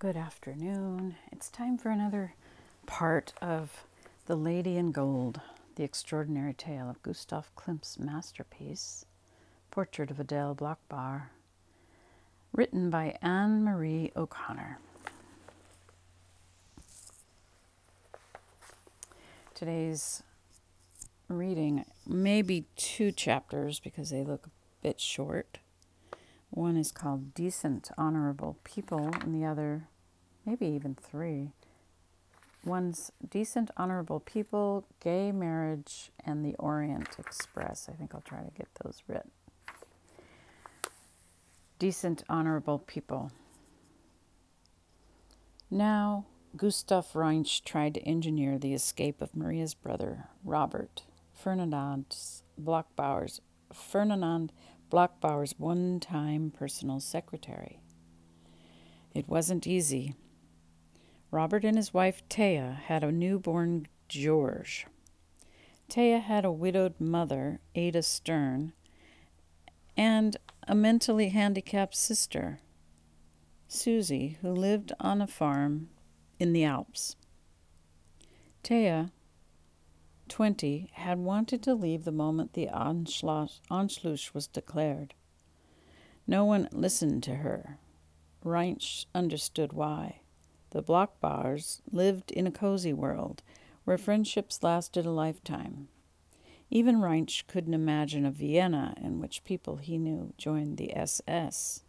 Good afternoon. It's time for another part of The Lady in Gold, the extraordinary tale of Gustav Klimt's masterpiece, Portrait of Adele Bloch-Bauer, written by Anne Marie O'Connor. Today's reading may be two chapters because they look a bit short. One is called Decent, Honorable People, and the other, maybe even three. One's Decent, Honorable People, Gay Marriage, and the Orient Express. I think I'll try to get those written. Decent, Honorable People. Now, Gustav Reinsch tried to engineer the escape of Maria's brother, Robert, Ferdinand Bloch-Bauer's Ferdinand Bloch-Bauer's one time personal secretary. It wasn't easy. Robert and his wife Thea had a newborn George. Thea had a widowed mother, Ada Stern, and a mentally handicapped sister, Susie, who lived on a farm in the Alps. Thea 20, had wanted to leave the moment the Anschluss was declared. No one listened to her. Reinsch understood why. The Bloch-Bauers lived in a cozy world where friendships lasted a lifetime. Even Reinsch couldn't imagine a Vienna in which people he knew joined the SS.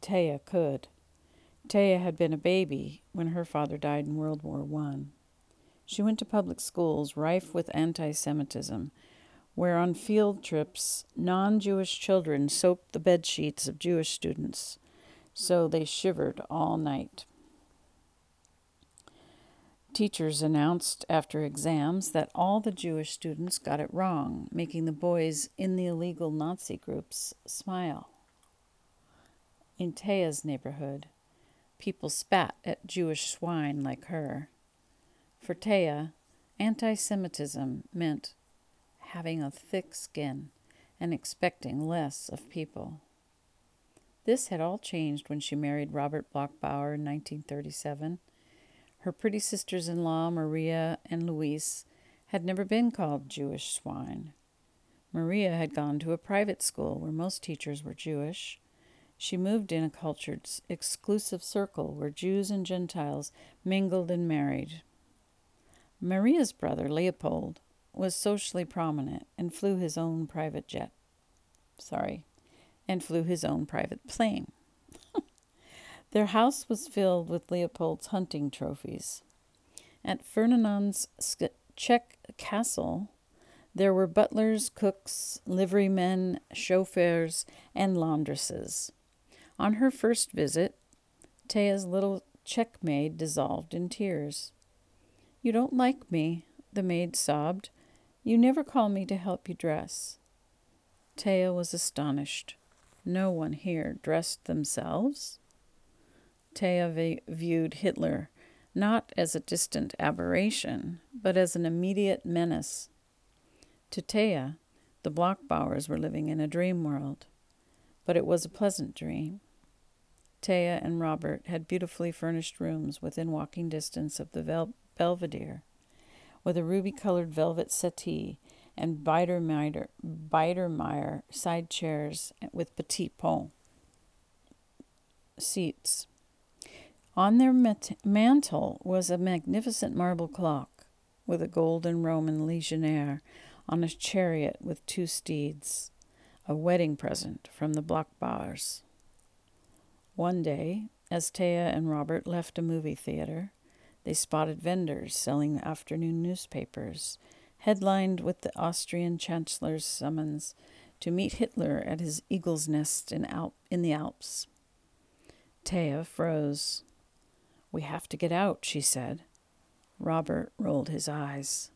Thea could. Thea had been a baby when her father died in World War One. She went to public schools rife with anti Semitism, where on field trips non Jewish children soaked the bed sheets of Jewish students, so they shivered all night. Teachers announced after exams that all the Jewish students got it wrong, making the boys in the illegal Nazi groups smile. In Thea's neighborhood, people spat at Jewish swine like her. For Thea, anti Semitism meant having a thick skin and expecting less of people. This had all changed when she married Robert Bloch-Bauer in 1937. Her pretty sisters in law, Maria and Louise, had never been called Jewish swine. Maria had gone to a private school where most teachers were Jewish. She moved in a cultured, exclusive circle where Jews and Gentiles mingled and married. Maria's brother, Leopold, was socially prominent and flew his own private jet. Sorry, and flew his own private plane. Their house was filled with Leopold's hunting trophies. At Ferdinand's Czech castle, there were butlers, cooks, liverymen, chauffeurs, and laundresses. On her first visit, Thea's little Czech maid dissolved in tears. You don't like me, the maid sobbed. You never call me to help you dress. Thea was astonished. No one here dressed themselves. Thea v- viewed Hitler not as a distant aberration, but as an immediate menace. To Thea, the Bloch-Bauers were living in a dream world, but it was a pleasant dream. Thea and Robert had beautifully furnished rooms within walking distance of the Vel- Belvedere, with a ruby colored velvet settee and Biedermeier, side chairs with petit point seats. On their mantel was a magnificent marble clock with a golden Roman legionnaire on a chariot with two steeds, a wedding present from the Bloch-Bauers. One day, as Thea and Robert left a movie theater, they spotted vendors selling afternoon newspapers, headlined with the Austrian Chancellor's summons to meet Hitler at his eagle's nest in, in the Alps. Thea froze. We have to get out, she said. Robert rolled his eyes.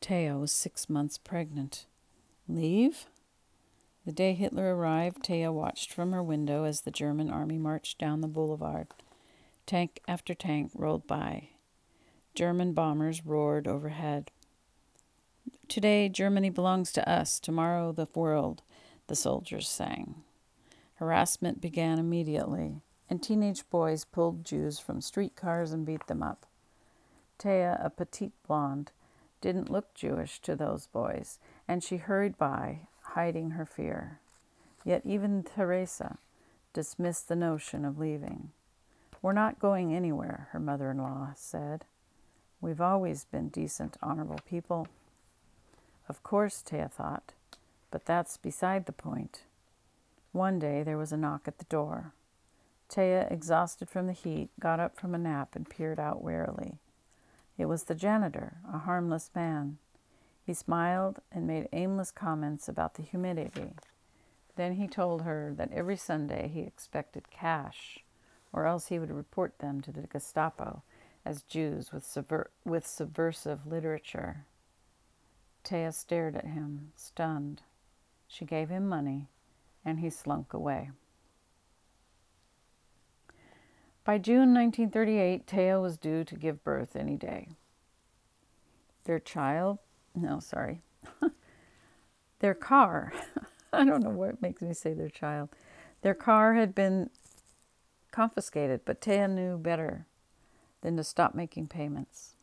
Thea was six months pregnant. Leave? The day Hitler arrived, Thea watched from her window as the German army marched down the boulevard. Tank after tank rolled by. German bombers roared overhead. Today, Germany belongs to us, tomorrow, the world, the soldiers sang. Harassment began immediately. and teenage boys pulled Jews from streetcars and beat them up. Thea, a petite blonde, didn't look Jewish to those boys, and she hurried by, hiding her fear. Yet even Teresa dismissed the notion of leaving. We're not going anywhere, her mother in law said. We've always been decent, honorable people. Of course, Thea thought, but that's beside the point. One day there was a knock at the door. Thea, exhausted from the heat, got up from a nap and peered out warily. It was the janitor, a harmless man. He smiled and made aimless comments about the humidity. Then he told her that every Sunday he expected cash, or else he would report them to the Gestapo as Jews with, subver- with subversive literature. Thea stared at him, stunned. She gave him money, and he slunk away. By June 1938, Thea was due to give birth any day. Their child, no, sorry, their car, I don't know what makes me say their child, their car had been confiscated, but Thea knew better than to stop making payments.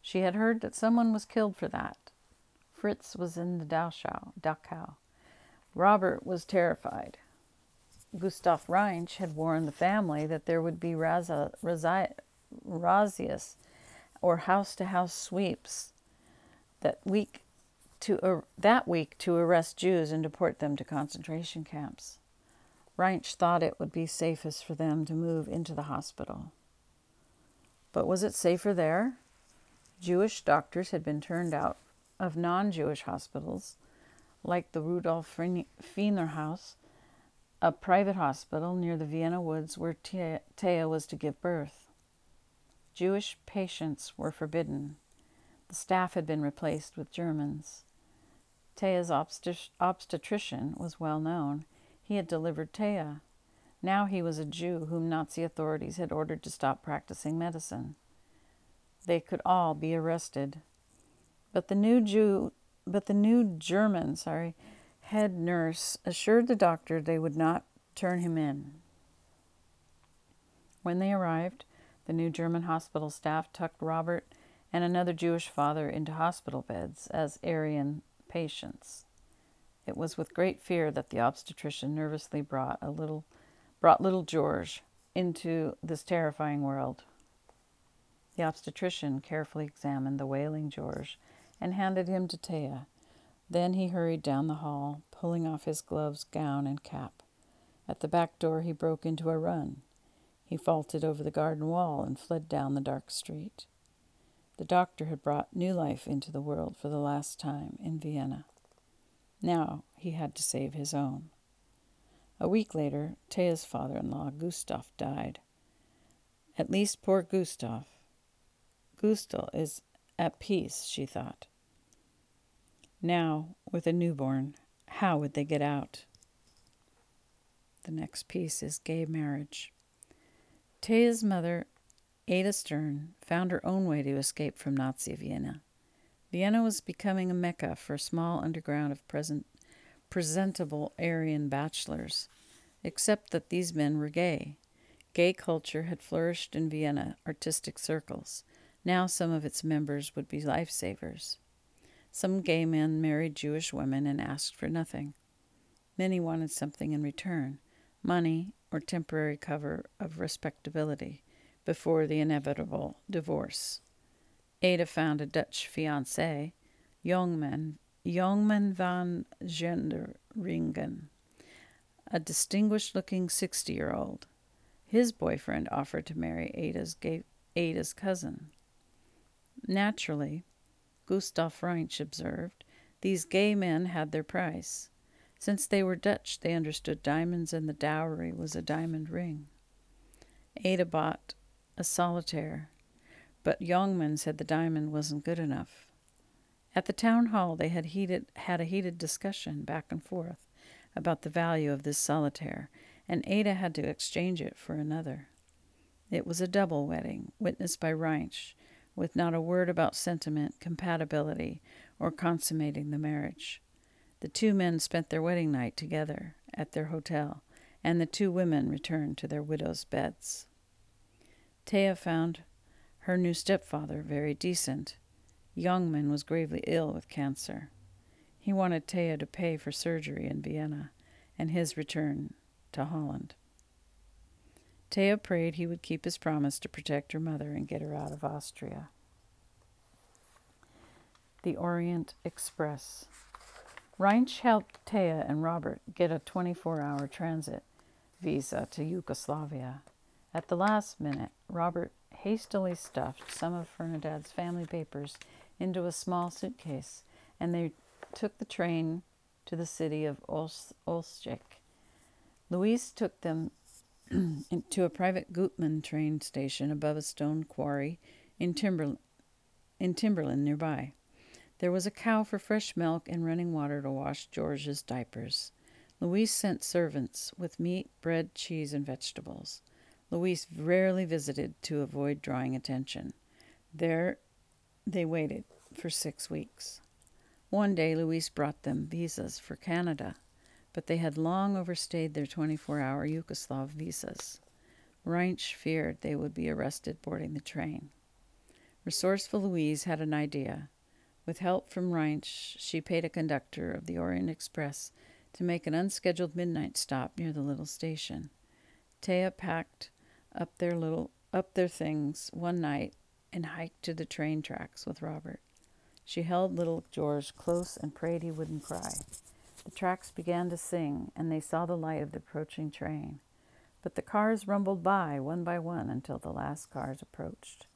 She had heard that someone was killed for that. Fritz was in the Dachau. Dachau. Robert was terrified. Gustav Reinsch had warned the family that there would be razzias or house-to-house sweeps that week to uh, that week to arrest Jews and deport them to concentration camps. Reinsch thought it would be safest for them to move into the hospital. But was it safer there? Jewish doctors had been turned out of non Jewish hospitals, like the Rudolf Fiener House, a private hospital near the Vienna woods where Thea was to give birth. Jewish patients were forbidden. The staff had been replaced with Germans. Thea's obstetrician was well known. He had delivered Thea. Now he was a Jew whom Nazi authorities had ordered to stop practicing medicine. They could all be arrested. But the new Jew, but the new German, sorry, head nurse assured the doctor they would not turn him in. When they arrived, the new German hospital staff tucked Robert and another Jewish father into hospital beds as Aryan patients. It was with great fear that the obstetrician nervously brought a little brought little George into this terrifying world. The obstetrician carefully examined the wailing George and handed him to Thea. Then he hurried down the hall, pulling off his gloves, gown, and cap. At the back door, he broke into a run. He vaulted over the garden wall and fled down the dark street. The doctor had brought new life into the world for the last time in Vienna. Now he had to save his own. A week later, Thea's father in law, Gustav, died. At least poor Gustav. Gustav is at peace, she thought. Now, with a newborn, how would they get out? The next piece is gay marriage. Thea's mother, Ada Stern, found her own way to escape from Nazi Vienna. Vienna was becoming a mecca for a small underground of present, presentable Aryan bachelors, except that these men were gay. Gay culture had flourished in Vienna artistic circles. Now some of its members would be lifesavers. Some gay men married Jewish women and asked for nothing. Many wanted something in return money or temporary cover of respectability before the inevitable divorce. Ada found a Dutch fiancé, Jongman, Jongman van Genderingen, a distinguished looking 60 year old. His boyfriend offered to marry Ada's, Ada's cousin. Naturally, Gustav Reinsch observed, these gay men had their price. Since they were Dutch, they understood diamonds, and the dowry was a diamond ring. Ada bought a solitaire, but Jongman said the diamond wasn't good enough. At the town hall, they had heated, had a heated discussion back and forth about the value of this solitaire, and Ada had to exchange it for another. It was a double wedding, witnessed by Reinsch, with not a word about sentiment, compatibility, or consummating the marriage. The two men spent their wedding night together at their hotel, and the two women returned to their widows' beds. Thea found her new stepfather very decent. Jongman was gravely ill with cancer. He wanted Thea to pay for surgery in Vienna and his return to Holland. Thea prayed he would keep his promise to protect her mother and get her out of Austria. The Orient Express. Reinsch helped Thea and Robert get a 24 hour transit visa to Yugoslavia. At the last minute, Robert hastily stuffed some of Ferdinand's family papers into a small suitcase, and they took the train to the city of Olsztyn. Louise took them to a private Gutmann train station above a stone quarry in, Timber- in Timberland nearby. There was a cow for fresh milk and running water to wash George's diapers. Louise sent servants with meat, bread, cheese, and vegetables. Louise rarely visited to avoid drawing attention. There they waited for six weeks. One day, Louise brought them visas for Canada, but they had long overstayed their 24 hour Yugoslav visas. Reinsch feared they would be arrested boarding the train. Resourceful Louise had an idea. With help from Reinsch, she paid a conductor of the Orient Express to make an unscheduled midnight stop near the little station. Thea packed up their little up their things one night and hiked to the train tracks with Robert. She held little George close and prayed he wouldn't cry. The tracks began to sing, and they saw the light of the approaching train. But the cars rumbled by one by one until the last cars approached.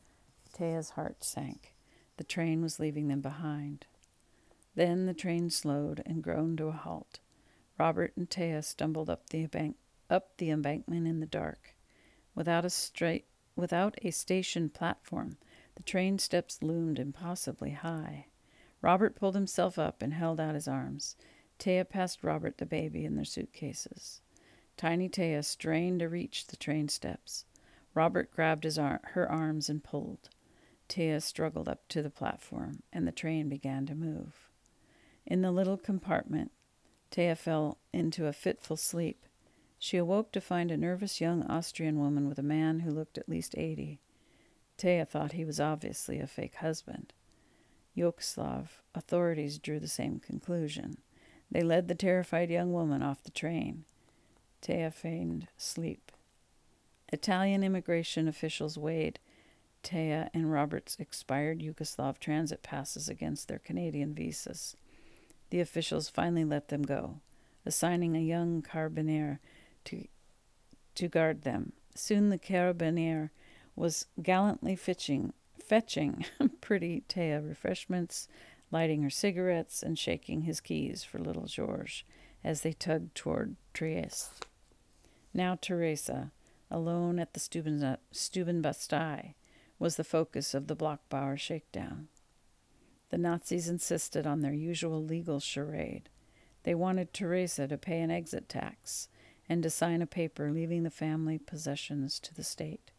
Thea's heart sank. The train was leaving them behind. Then the train slowed and groaned to a halt. Robert and Thea stumbled up the, embank- up the embankment in the dark. Without a straight, without a station platform, the train steps loomed impossibly high. Robert pulled himself up and held out his arms. Thea passed Robert the baby in their suitcases. Tiny Thea strained to reach the train steps. Robert grabbed his ar- her arms and pulled. Thea struggled up to the platform, and the train began to move. In the little compartment, Thea fell into a fitful sleep. She awoke to find a nervous young Austrian woman with a man who looked at least eighty. Thea thought he was obviously a fake husband. Yugoslav authorities drew the same conclusion. They led the terrified young woman off the train. Thea feigned sleep. Italian immigration officials weighed Thea and Robert's expired Yugoslav transit passes against their Canadian visas. The officials finally let them go, assigning a young carabinier to, to guard them. Soon the carabinier was gallantly fetching, fetching pretty Thea refreshments, lighting her cigarettes, and shaking his keys for little George as they tugged toward Trieste. Now Teresa, alone at the Stubenbastei, was the focus of the Bloch-Bauer shakedown. The Nazis insisted on their usual legal charade. They wanted Teresa to pay an exit tax and to sign a paper leaving the family possessions to the state.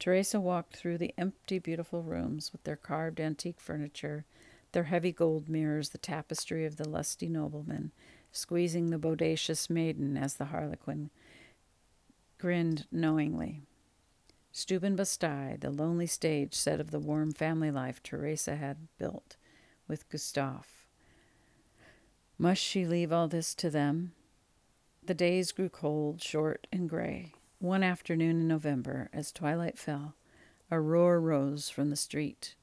Teresa walked through the empty, beautiful rooms with their carved antique furniture, their heavy gold mirrors, the tapestry of the lusty nobleman, squeezing the bodacious maiden as the harlequin grinned knowingly. Steuben Stubenbastei, the lonely stage set of the warm family life Teresa had built with Gustave. Must she leave all this to them? The days grew cold, short, and gray. One afternoon in November, as twilight fell, a roar rose from the street.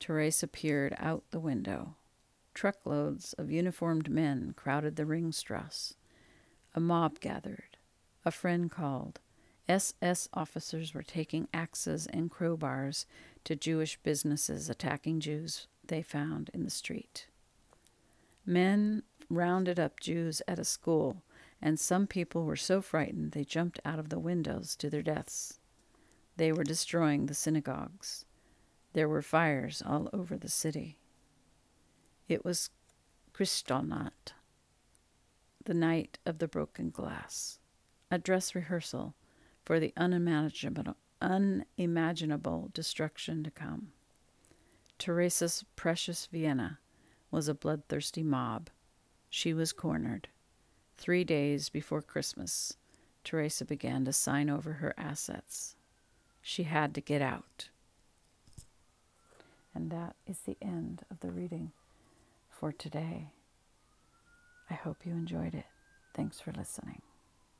Teresa peered out the window. Truckloads of uniformed men crowded the Ringstrasse. A mob gathered. A friend called. SS officers were taking axes and crowbars to Jewish businesses attacking Jews they found in the street. Men rounded up Jews at a school, and some people were so frightened they jumped out of the windows to their deaths. They were destroying the synagogues. There were fires all over the city. It was Kristallnacht, the night of the broken glass, a dress rehearsal for the unimaginable, unimaginable destruction to come. Teresa's precious Vienna was a bloodthirsty mob. She was cornered. Three days before Christmas, Teresa began to sign over her assets. She had to get out. And that is the end of the reading for today. I hope you enjoyed it. Thanks for listening.